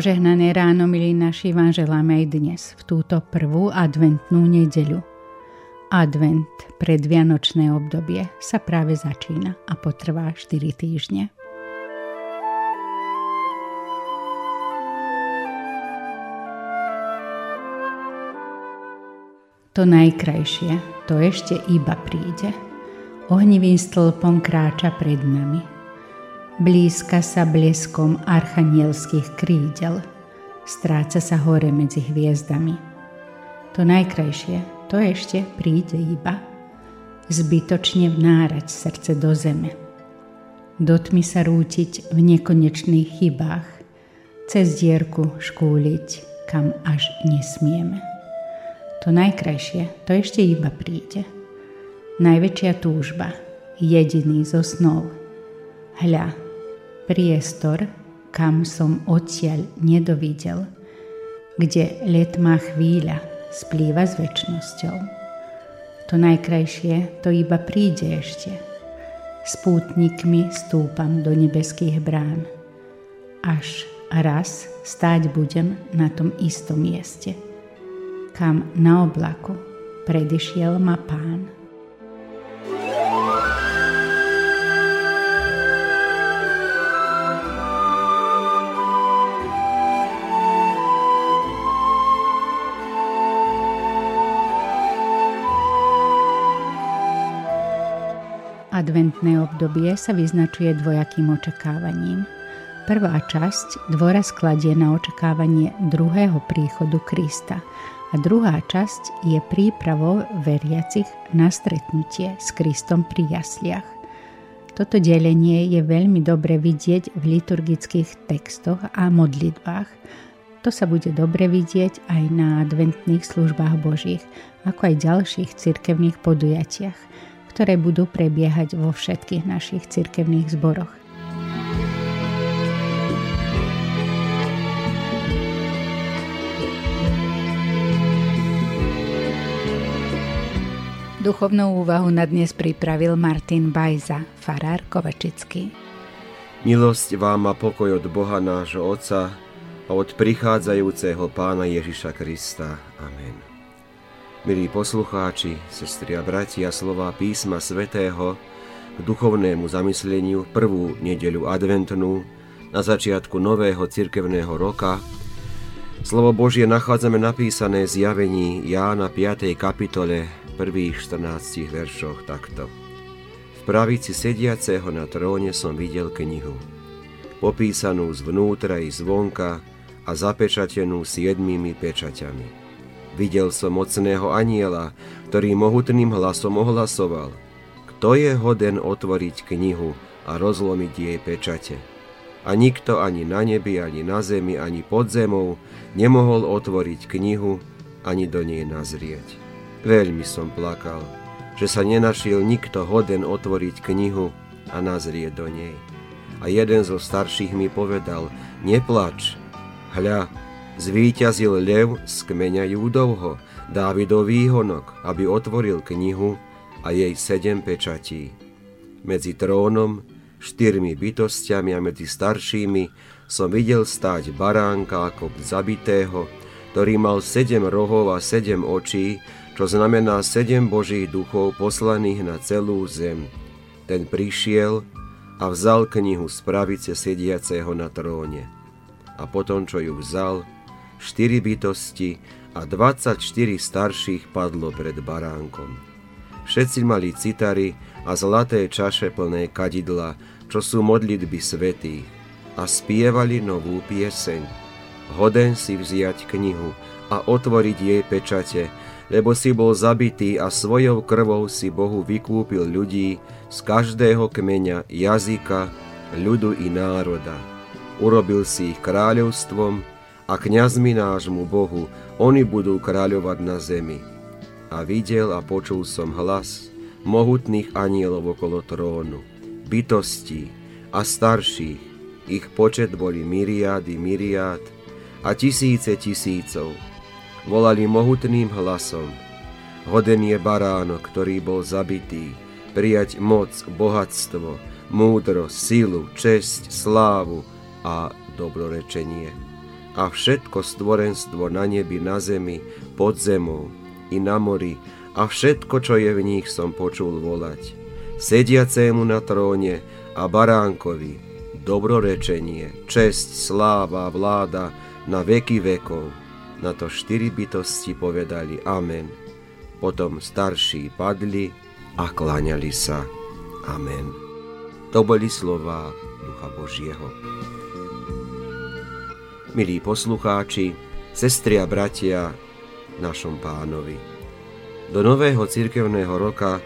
Požehnané ráno, milí naši, vám želáme aj dnes, v túto prvú adventnú nedeľu. Advent, predvianočné obdobie, sa práve začína a potrvá 4 týždne. To najkrajšie, to ešte iba príde. Ohnivým stĺpom kráča pred nami – blízka sa bleskom archanielských krídel, stráca sa hore medzi hviezdami. To najkrajšie, to ešte príde iba. Zbytočne vnárať srdce do zeme. Do sa rútiť v nekonečných chybách, cez dierku škúliť, kam až nesmieme. To najkrajšie, to ešte iba príde. Najväčšia túžba, jediný zo snov. Hľa, priestor, kam som odtiaľ nedovidel, kde letmá chvíľa splýva s väčšnosťou. To najkrajšie to iba príde ešte. Spútnikmi stúpam do nebeských brán. Až raz stáť budem na tom istom mieste, kam na oblaku predišiel ma pán. Adventné obdobie sa vyznačuje dvojakým očakávaním. Prvá časť dvora skladie na očakávanie druhého príchodu Krista a druhá časť je prípravou veriacich na stretnutie s Kristom pri jasliach. Toto delenie je veľmi dobre vidieť v liturgických textoch a modlitbách. To sa bude dobre vidieť aj na adventných službách Božích, ako aj ďalších cirkevných podujatiach ktoré budú prebiehať vo všetkých našich cirkevných zboroch. Duchovnú úvahu na dnes pripravil Martin Bajza, farár Kovačický. Milosť vám a pokoj od Boha nášho Otca a od prichádzajúceho Pána Ježiša Krista. Amen. Milí poslucháči, sestri a bratia, slova písma svätého k duchovnému zamysleniu prvú nedeľu adventnú na začiatku nového cirkevného roka. Slovo Božie nachádzame napísané z javení Jána 5. kapitole prvých 14 veršoch takto. V pravici sediaceho na tróne som videl knihu, popísanú zvnútra i zvonka a zapečatenú siedmými pečaťami Videl som mocného aniela, ktorý mohutným hlasom ohlasoval. Kto je hoden otvoriť knihu a rozlomiť jej pečate? A nikto ani na nebi, ani na zemi, ani pod zemou nemohol otvoriť knihu, ani do nej nazrieť. Veľmi som plakal, že sa nenašiel nikto hoden otvoriť knihu a nazrieť do nej. A jeden zo starších mi povedal, neplač, hľa, Zvíťazil lev z kmeňa Júdovho, Dávidov výhonok, aby otvoril knihu a jej sedem pečatí. Medzi trónom, štyrmi bytostiami a medzi staršími som videl stáť baránka ako zabitého, ktorý mal sedem rohov a sedem očí, čo znamená sedem božích duchov poslaných na celú zem. Ten prišiel a vzal knihu z pravice sediaceho na tróne. A potom, čo ju vzal, 4 bytosti a 24 starších padlo pred baránkom. Všetci mali citary a zlaté čaše plné kadidla, čo sú modlitby svetých, a spievali novú pieseň. Hoden si vziať knihu a otvoriť jej pečate, lebo si bol zabitý a svojou krvou si Bohu vykúpil ľudí z každého kmeňa, jazyka, ľudu i národa. Urobil si ich kráľovstvom, a kňazmi nášmu Bohu, oni budú kráľovať na zemi. A videl a počul som hlas mohutných anielov okolo trónu, bytostí a starších, ich počet boli myriády myriád a tisíce tisícov. Volali mohutným hlasom, hoden je baránok, ktorý bol zabitý, prijať moc, bohatstvo, múdro, silu, česť, slávu a dobrorečenie. A všetko stvorenstvo na nebi, na zemi, pod zemou i na mori a všetko, čo je v nich, som počul volať. Sediacému na tróne a baránkovi, dobrorečenie, česť, sláva, vláda na veky vekov. Na to štyri bytosti povedali Amen. Potom starší padli a kláňali sa. Amen. To boli slova Ducha Božieho. Milí poslucháči, sestri a bratia, našom pánovi. Do nového cirkevného roka,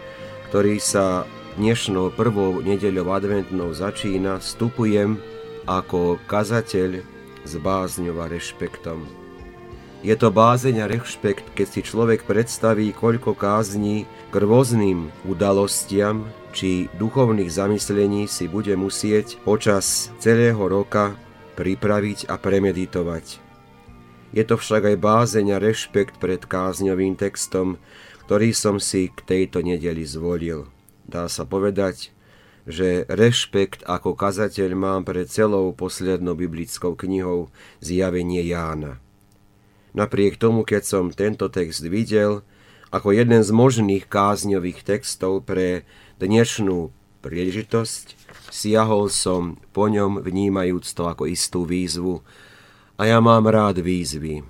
ktorý sa dnešnou prvou nedeľou adventnou začína, vstupujem ako kazateľ s bázňou a rešpektom. Je to bázeň a rešpekt, keď si človek predstaví, koľko kázní k rôznym udalostiam či duchovných zamyslení si bude musieť počas celého roka pripraviť a premeditovať. Je to však aj bázeň a rešpekt pred kázňovým textom, ktorý som si k tejto nedeli zvolil. Dá sa povedať, že rešpekt ako kazateľ mám pred celou poslednou biblickou knihou Zjavenie Jána. Napriek tomu, keď som tento text videl, ako jeden z možných kázňových textov pre dnešnú príležitosť, siahol som po ňom vnímajúc to ako istú výzvu, a ja mám rád výzvy.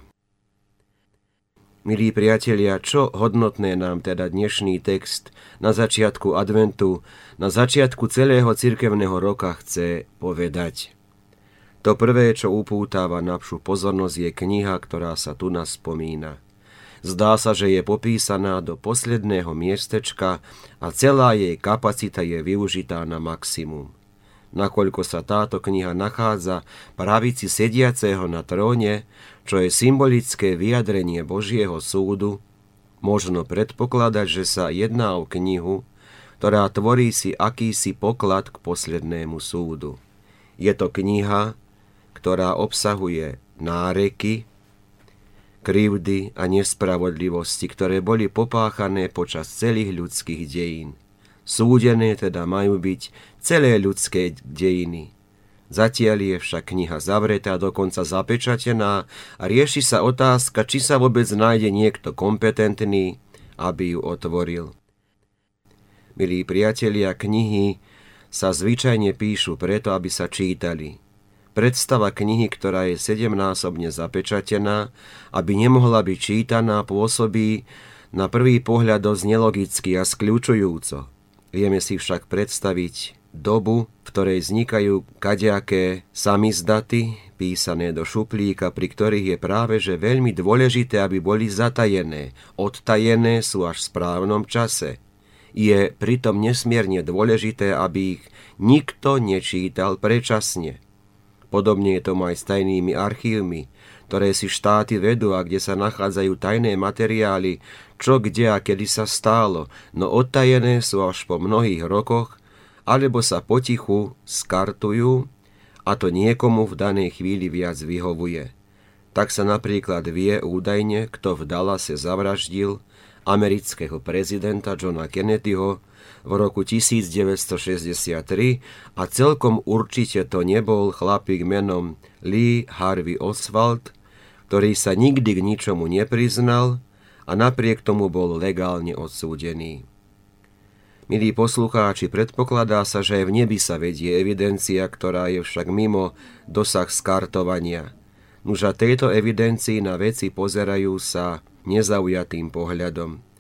Milí priatelia, čo hodnotné nám teda dnešný text na začiatku adventu, na začiatku celého cirkevného roka chce povedať? To prvé, čo upútáva napšu pozornosť, je kniha, ktorá sa tu nás spomína. Zdá sa, že je popísaná do posledného miestečka a celá jej kapacita je využitá na maximum nakoľko sa táto kniha nachádza pravici sediaceho na tróne, čo je symbolické vyjadrenie Božieho súdu, možno predpokladať, že sa jedná o knihu, ktorá tvorí si akýsi poklad k poslednému súdu. Je to kniha, ktorá obsahuje náreky, krivdy a nespravodlivosti, ktoré boli popáchané počas celých ľudských dejín. Súdené teda majú byť celé ľudské dejiny. Zatiaľ je však kniha zavretá, dokonca zapečatená a rieši sa otázka, či sa vôbec nájde niekto kompetentný, aby ju otvoril. Milí priatelia, knihy sa zvyčajne píšu preto, aby sa čítali. Predstava knihy, ktorá je sedemnásobne zapečatená, aby nemohla byť čítaná, pôsobí na prvý pohľad dosť nelogicky a skľúčujúco. Vieme si však predstaviť dobu, v ktorej vznikajú kadejaké samizdaty, písané do šuplíka, pri ktorých je práve že veľmi dôležité, aby boli zatajené. Odtajené sú až v správnom čase. Je pritom nesmierne dôležité, aby ich nikto nečítal prečasne. Podobne je tomu aj s tajnými archívmi, ktoré si štáty vedú a kde sa nachádzajú tajné materiály, čo kde a kedy sa stálo, no odtajené sú až po mnohých rokoch, alebo sa potichu skartujú a to niekomu v danej chvíli viac vyhovuje. Tak sa napríklad vie údajne, kto v Dallase zavraždil amerického prezidenta Johna Kennedyho v roku 1963 a celkom určite to nebol chlapík menom Lee Harvey Oswald, ktorý sa nikdy k ničomu nepriznal a napriek tomu bol legálne odsúdený. Milí poslucháči, predpokladá sa, že aj v nebi sa vedie evidencia, ktorá je však mimo dosah skartovania. Nuž a tejto evidencii na veci pozerajú sa nezaujatým pohľadom.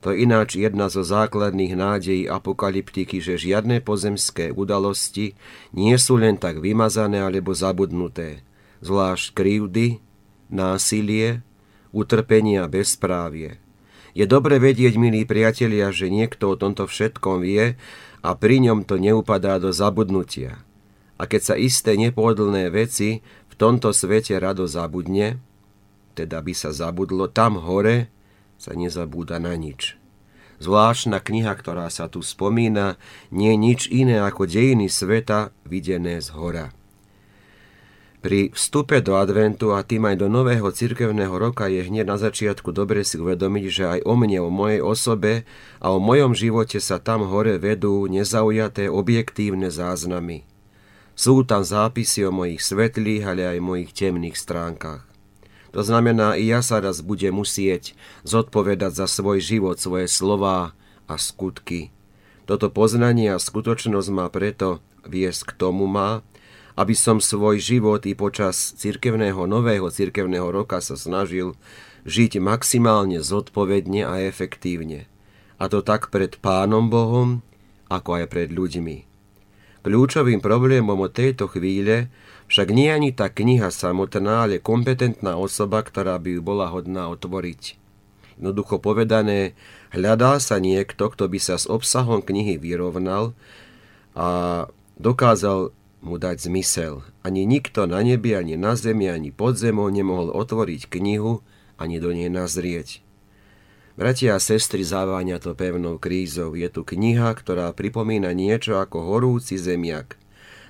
To ináč jedna zo základných nádejí apokalyptiky, že žiadne pozemské udalosti nie sú len tak vymazané alebo zabudnuté. Zvlášť krivdy, násilie, utrpenie a bezprávie. Je dobre vedieť, milí priatelia, že niekto o tomto všetkom vie a pri ňom to neupadá do zabudnutia. A keď sa isté nepohodlné veci v tomto svete rado zabudne, teda by sa zabudlo, tam hore sa nezabúda na nič. Zvláštna kniha, ktorá sa tu spomína, nie nič iné ako dejiny sveta videné z hora. Pri vstupe do adventu a tým aj do nového cirkevného roka je hneď na začiatku dobre si uvedomiť, že aj o mne, o mojej osobe a o mojom živote sa tam hore vedú nezaujaté objektívne záznamy. Sú tam zápisy o mojich svetlých, ale aj mojich temných stránkach. To znamená, i ja sa raz budem musieť zodpovedať za svoj život, svoje slová a skutky. Toto poznanie a skutočnosť má preto viesť k tomu má, aby som svoj život i počas cirkevného nového cirkevného roka sa snažil žiť maximálne zodpovedne a efektívne. A to tak pred Pánom Bohom, ako aj pred ľuďmi. Kľúčovým problémom od tejto chvíle však nie ani tá kniha samotná, ale kompetentná osoba, ktorá by ju bola hodná otvoriť. Jednoducho povedané, hľadá sa niekto, kto by sa s obsahom knihy vyrovnal a dokázal mu dať zmysel. Ani nikto na nebi, ani na zemi, ani pod zemou nemohol otvoriť knihu, ani do nej nazrieť. Bratia a sestry zaváňa to pevnou krízou. Je tu kniha, ktorá pripomína niečo ako horúci zemiak.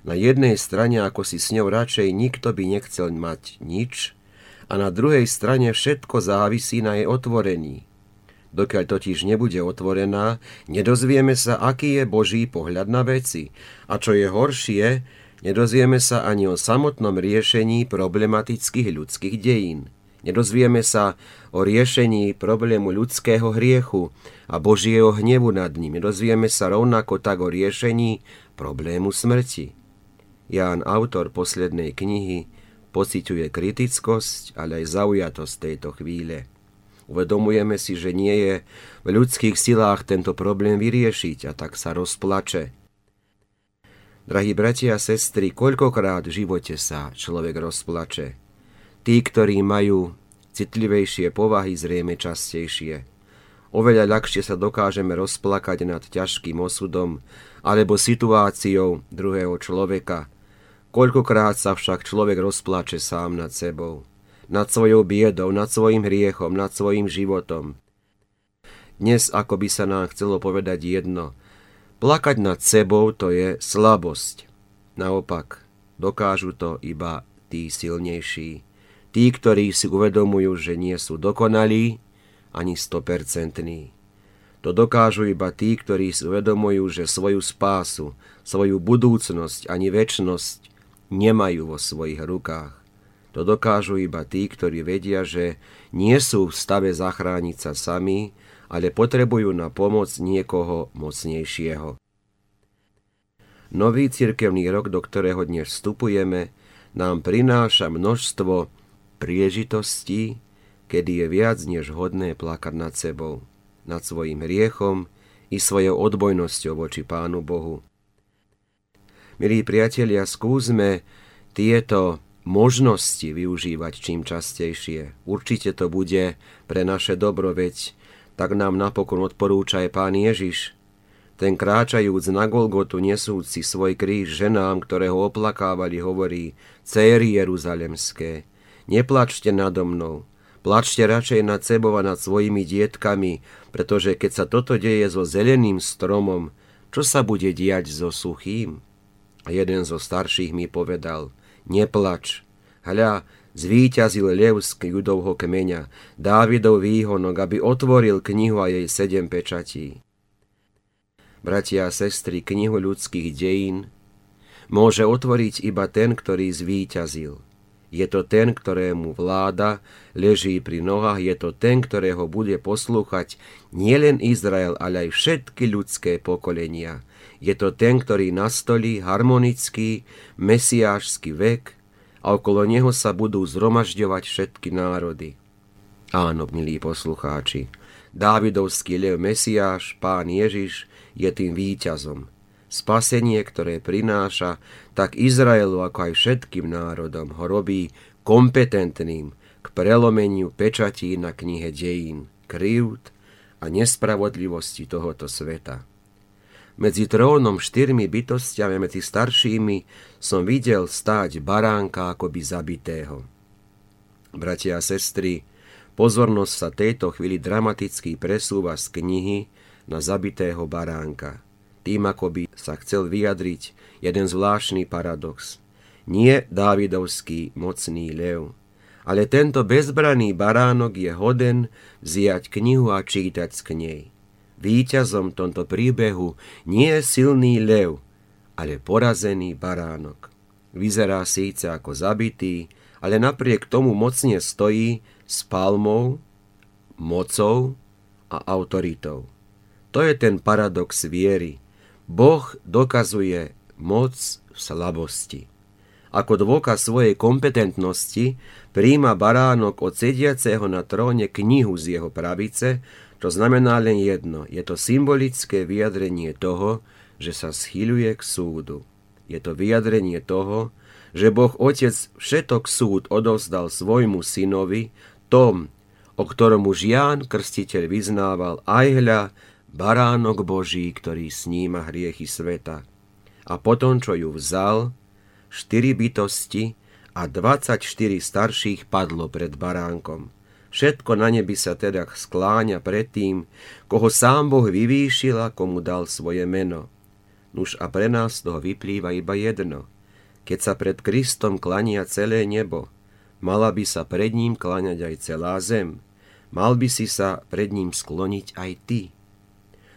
Na jednej strane, ako si s ňou radšej nikto by nechcel mať nič, a na druhej strane všetko závisí na jej otvorení. Dokiaľ totiž nebude otvorená, nedozvieme sa, aký je Boží pohľad na veci. A čo je horšie, nedozvieme sa ani o samotnom riešení problematických ľudských dejín. Nedozvieme sa o riešení problému ľudského hriechu a Božieho hnevu nad ním. Nedozvieme sa rovnako tak o riešení problému smrti. Ján, autor poslednej knihy, pociťuje kritickosť, ale aj zaujatosť tejto chvíle. Uvedomujeme si, že nie je v ľudských silách tento problém vyriešiť a tak sa rozplače. Drahí bratia a sestry, koľkokrát v živote sa človek rozplače. Tí, ktorí majú citlivejšie povahy, zrejme častejšie. Oveľa ľahšie sa dokážeme rozplakať nad ťažkým osudom alebo situáciou druhého človeka, Koľkokrát sa však človek rozplače sám nad sebou, nad svojou biedou, nad svojim hriechom, nad svojim životom. Dnes ako by sa nám chcelo povedať jedno, plakať nad sebou to je slabosť. Naopak, dokážu to iba tí silnejší, tí, ktorí si uvedomujú, že nie sú dokonalí ani stopercentní. To dokážu iba tí, ktorí si uvedomujú, že svoju spásu, svoju budúcnosť ani väčnosť nemajú vo svojich rukách. To dokážu iba tí, ktorí vedia, že nie sú v stave zachrániť sa sami, ale potrebujú na pomoc niekoho mocnejšieho. Nový cirkevný rok, do ktorého dnes vstupujeme, nám prináša množstvo príležitostí, kedy je viac než hodné plakať nad sebou, nad svojim hriechom i svojou odbojnosťou voči Pánu Bohu. Milí priatelia, skúsme tieto možnosti využívať čím častejšie. Určite to bude pre naše dobro, veď tak nám napokon odporúča aj Pán Ježiš. Ten kráčajúc na Golgotu nesúci svoj kríž ženám, ktoré ho oplakávali, hovorí Céry Jeruzalemské, neplačte nado mnou, plačte radšej nad sebou a nad svojimi dietkami, pretože keď sa toto deje so zeleným stromom, čo sa bude diať so suchým? Jeden zo starších mi povedal, neplač, hľa, zvíťazil lev z judovho kmeňa, Dávidov výhonok, aby otvoril knihu a jej sedem pečatí. Bratia a sestry, knihu ľudských dejín môže otvoriť iba ten, ktorý zvíťazil. Je to ten, ktorému vláda leží pri nohách, je to ten, ktorého bude poslúchať nielen Izrael, ale aj všetky ľudské pokolenia – je to ten, ktorý nastolí harmonický mesiášsky vek a okolo neho sa budú zhromažďovať všetky národy. Áno, milí poslucháči, Dávidovský lev Mesiáš, pán Ježiš, je tým víťazom. Spasenie, ktoré prináša tak Izraelu, ako aj všetkým národom, ho robí kompetentným k prelomeniu pečatí na knihe dejín, krivd a nespravodlivosti tohoto sveta. Medzi trónom štyrmi bytostiami, medzi staršími, som videl stáť baránka akoby zabitého. Bratia a sestry, pozornosť sa tejto chvíli dramaticky presúva z knihy na zabitého baránka. Tým akoby sa chcel vyjadriť jeden zvláštny paradox. Nie Dávidovský mocný lev, ale tento bezbraný baránok je hoden vziať knihu a čítať z knej. Výťazom tomto príbehu nie je silný lev, ale porazený baránok. Vyzerá síce ako zabitý, ale napriek tomu mocne stojí s palmou, mocou a autoritou. To je ten paradox viery. Boh dokazuje moc v slabosti. Ako dôkaz svojej kompetentnosti príjma baránok od sediaceho na tróne knihu z jeho pravice, to znamená len jedno, je to symbolické vyjadrenie toho, že sa schýľuje k súdu. Je to vyjadrenie toho, že Boh Otec všetok súd odovzdal svojmu synovi, tom, o ktorom už Ján Krstiteľ vyznával, aj hľa, baránok Boží, ktorý sníma hriechy sveta. A potom, čo ju vzal, štyri bytosti a 24 starších padlo pred baránkom. Všetko na nebi sa teda skláňa pred tým, koho sám Boh vyvýšil a komu dal svoje meno. Nuž a pre nás toho vyplýva iba jedno. Keď sa pred Kristom klania celé nebo, mala by sa pred ním klaňať aj celá zem. Mal by si sa pred ním skloniť aj ty.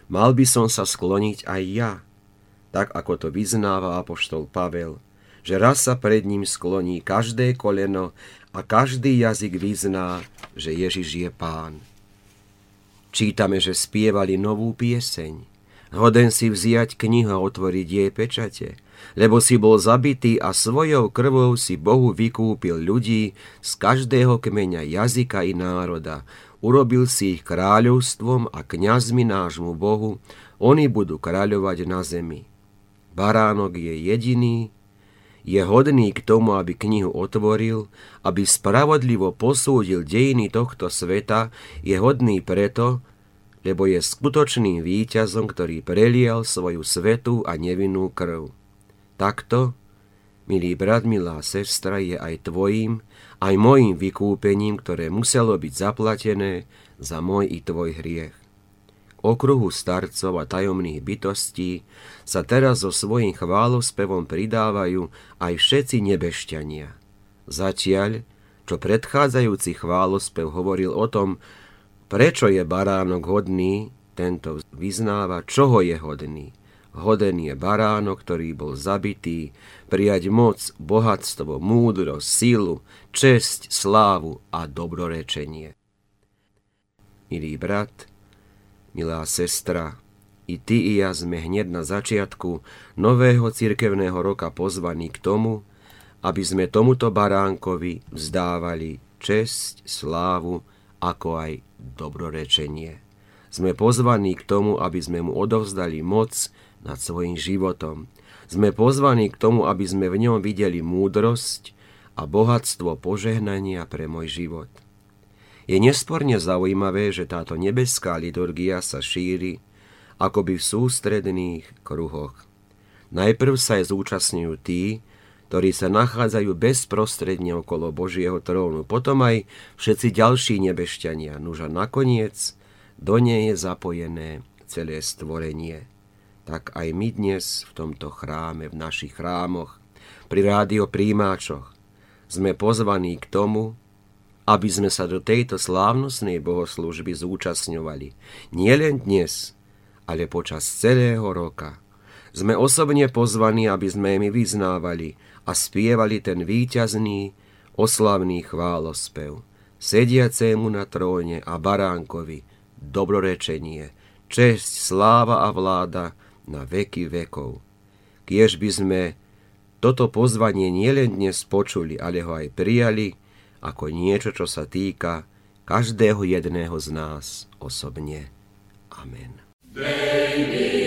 Mal by som sa skloniť aj ja, tak ako to vyznáva apoštol Pavel, že raz sa pred ním skloní každé koleno a každý jazyk vyzná, že Ježiš je pán. Čítame, že spievali novú pieseň. Hoden si vziať knihu a otvoriť jej pečate, lebo si bol zabitý a svojou krvou si Bohu vykúpil ľudí z každého kmeňa, jazyka i národa. Urobil si ich kráľovstvom a kňazmi nášmu Bohu, oni budú kráľovať na zemi. Baránok je jediný, je hodný k tomu, aby knihu otvoril, aby spravodlivo posúdil dejiny tohto sveta, je hodný preto, lebo je skutočným víťazom, ktorý prelial svoju svetú a nevinnú krv. Takto, milý brat, milá sestra, je aj tvojim, aj mojim vykúpením, ktoré muselo byť zaplatené za môj i tvoj hriech okruhu starcov a tajomných bytostí sa teraz so svojím chválospevom pridávajú aj všetci nebešťania. Zatiaľ, čo predchádzajúci chválospev hovoril o tom, prečo je baránok hodný, tento vyznáva, čoho je hodný. Hoden je baránok, ktorý bol zabitý, prijať moc, bohatstvo, múdrosť, sílu, česť, slávu a dobrorečenie. Milý brat, Milá sestra, i ty i ja sme hneď na začiatku nového cirkevného roka pozvaní k tomu, aby sme tomuto baránkovi vzdávali česť, slávu, ako aj dobrorečenie. Sme pozvaní k tomu, aby sme mu odovzdali moc nad svojim životom. Sme pozvaní k tomu, aby sme v ňom videli múdrosť a bohatstvo požehnania pre môj život. Je nesporne zaujímavé, že táto nebeská liturgia sa šíri akoby v sústredných kruhoch. Najprv sa aj zúčastňujú tí, ktorí sa nachádzajú bezprostredne okolo Božieho trónu, potom aj všetci ďalší nebešťania, nuž a nakoniec do nej je zapojené celé stvorenie. Tak aj my dnes v tomto chráme, v našich chrámoch, pri rádiopríjimáčoch sme pozvaní k tomu, aby sme sa do tejto slávnostnej bohoslúžby zúčastňovali. Nie len dnes, ale počas celého roka. Sme osobne pozvaní, aby sme mi vyznávali a spievali ten víťazný, oslavný chválospev. Sediacému na tróne a baránkovi dobrorečenie, česť, sláva a vláda na veky vekov. Kiež by sme toto pozvanie nielen dnes počuli, ale ho aj prijali, ako niečo, čo sa týka každého jedného z nás osobne. Amen. Baby.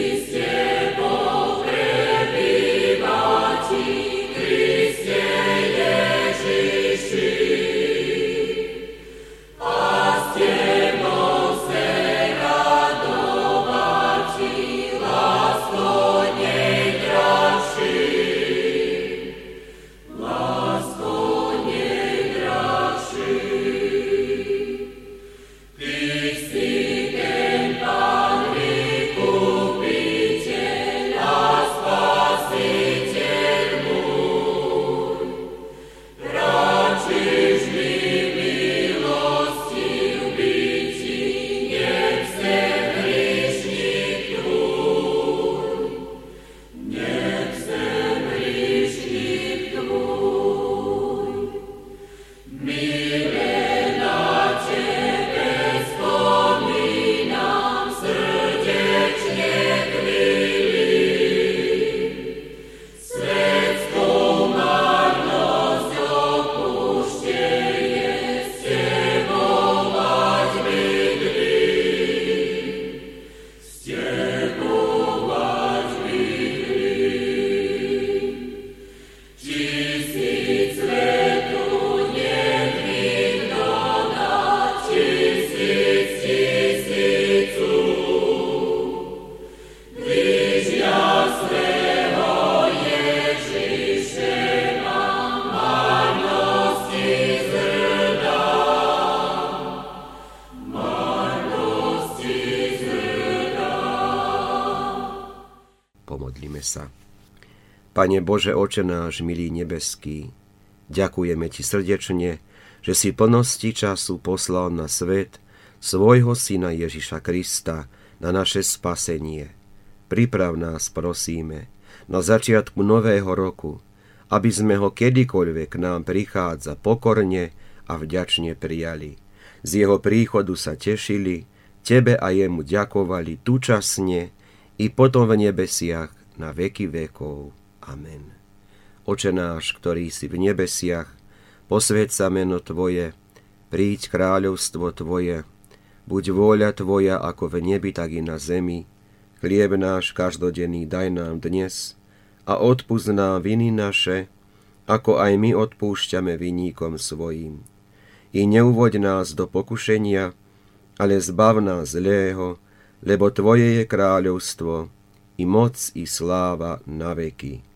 Pane Bože, oče náš, milý nebeský, ďakujeme Ti srdečne, že si plnosti času poslal na svet svojho Syna Ježiša Krista na naše spasenie. Priprav nás, prosíme, na začiatku nového roku, aby sme ho kedykoľvek nám prichádza pokorne a vďačne prijali. Z jeho príchodu sa tešili, tebe a jemu ďakovali tučasne i potom v nebesiach na veky vekov. Amen. Oče náš, ktorý si v nebesiach, posved sa meno Tvoje, príď kráľovstvo Tvoje, buď vôľa Tvoja ako v nebi, tak i na zemi. Chlieb náš každodenný daj nám dnes a odpúsť nám viny naše, ako aj my odpúšťame viníkom svojim. I neuvoď nás do pokušenia, ale zbav nás zlého, lebo Tvoje je kráľovstvo, i moc, i sláva na veky.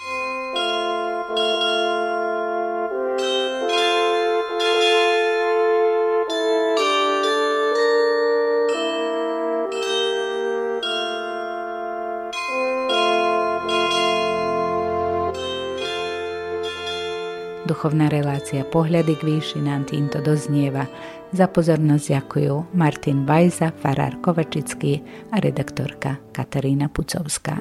Duchovná relácia Pohľady k výšinám týmto doznieva. Za pozornosť ďakujú Martin Bajza, farár Kovačický a redaktorka Katarína Pucovská.